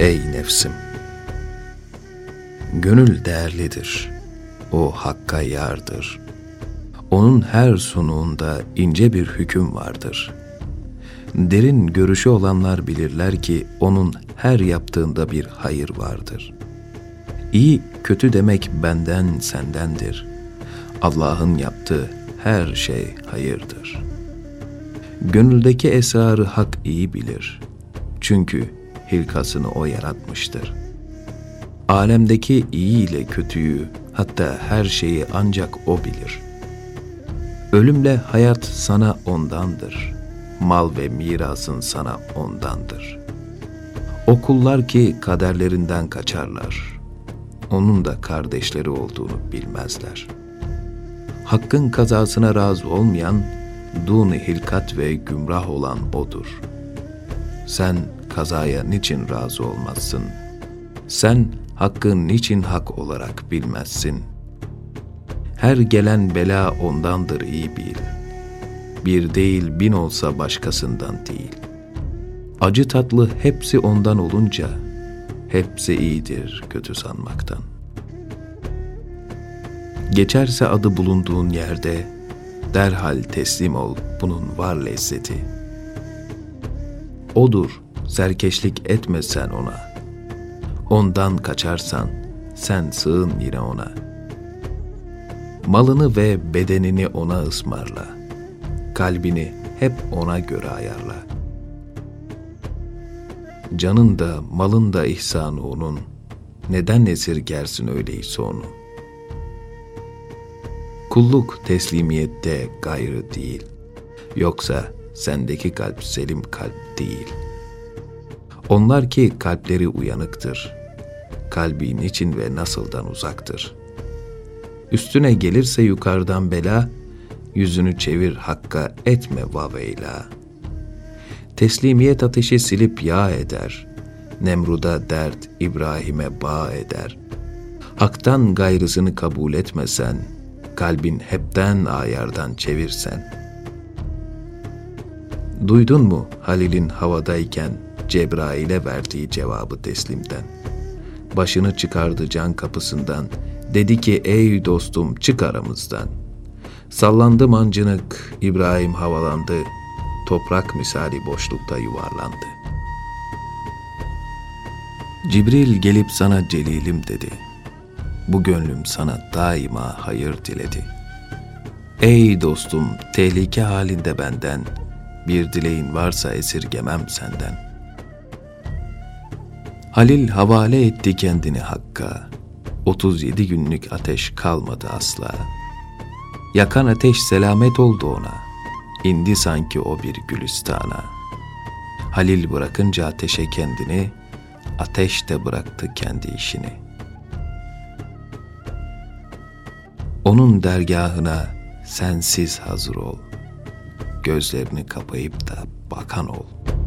Ey nefsim! Gönül değerlidir. O hakka yardır. Onun her sunuğunda ince bir hüküm vardır. Derin görüşü olanlar bilirler ki onun her yaptığında bir hayır vardır. İyi, kötü demek benden, sendendir. Allah'ın yaptığı her şey hayırdır. Gönüldeki esrarı hak iyi bilir. Çünkü hilkasını o yaratmıştır. Alemdeki iyi ile kötüyü, hatta her şeyi ancak o bilir. Ölümle hayat sana ondandır. Mal ve mirasın sana ondandır. O kullar ki kaderlerinden kaçarlar. Onun da kardeşleri olduğunu bilmezler. Hakkın kazasına razı olmayan, dun hilkat ve gümrah olan odur. Sen kazaya niçin razı olmazsın? Sen hakkı niçin hak olarak bilmezsin? Her gelen bela ondandır iyi bil. Bir değil bin olsa başkasından değil. Acı tatlı hepsi ondan olunca, hepsi iyidir kötü sanmaktan. Geçerse adı bulunduğun yerde, derhal teslim ol bunun var lezzeti. Odur, serkeşlik etme sen ona. Ondan kaçarsan, sen sığın yine ona. Malını ve bedenini ona ısmarla. Kalbini hep ona göre ayarla. Canın da malın da ihsanı onun. Neden esirgersin öyleyse onu? Kulluk teslimiyette gayrı değil. Yoksa sendeki kalp selim kalp değil. Onlar ki kalpleri uyanıktır. Kalbi niçin ve nasıldan uzaktır. Üstüne gelirse yukarıdan bela, yüzünü çevir hakka etme vaveyla. Teslimiyet ateşi silip yağ eder. Nemrud'a dert, İbrahim'e bağ eder. Hak'tan gayrısını kabul etmesen, kalbin hepten ayardan çevirsen. Duydun mu Halil'in havadayken Cebrail'e verdiği cevabı teslimden? Başını çıkardı can kapısından, dedi ki ey dostum çık aramızdan. Sallandı mancınık, İbrahim havalandı, toprak misali boşlukta yuvarlandı. Cibril gelip sana celilim dedi.'' bu gönlüm sana daima hayır diledi. Ey dostum, tehlike halinde benden, bir dileğin varsa esirgemem senden. Halil havale etti kendini Hakk'a, 37 günlük ateş kalmadı asla. Yakan ateş selamet oldu ona, indi sanki o bir gülistana. Halil bırakınca ateşe kendini, ateş de bıraktı kendi işini.'' Onun dergahına sensiz hazır ol. Gözlerini kapayıp da bakan ol.''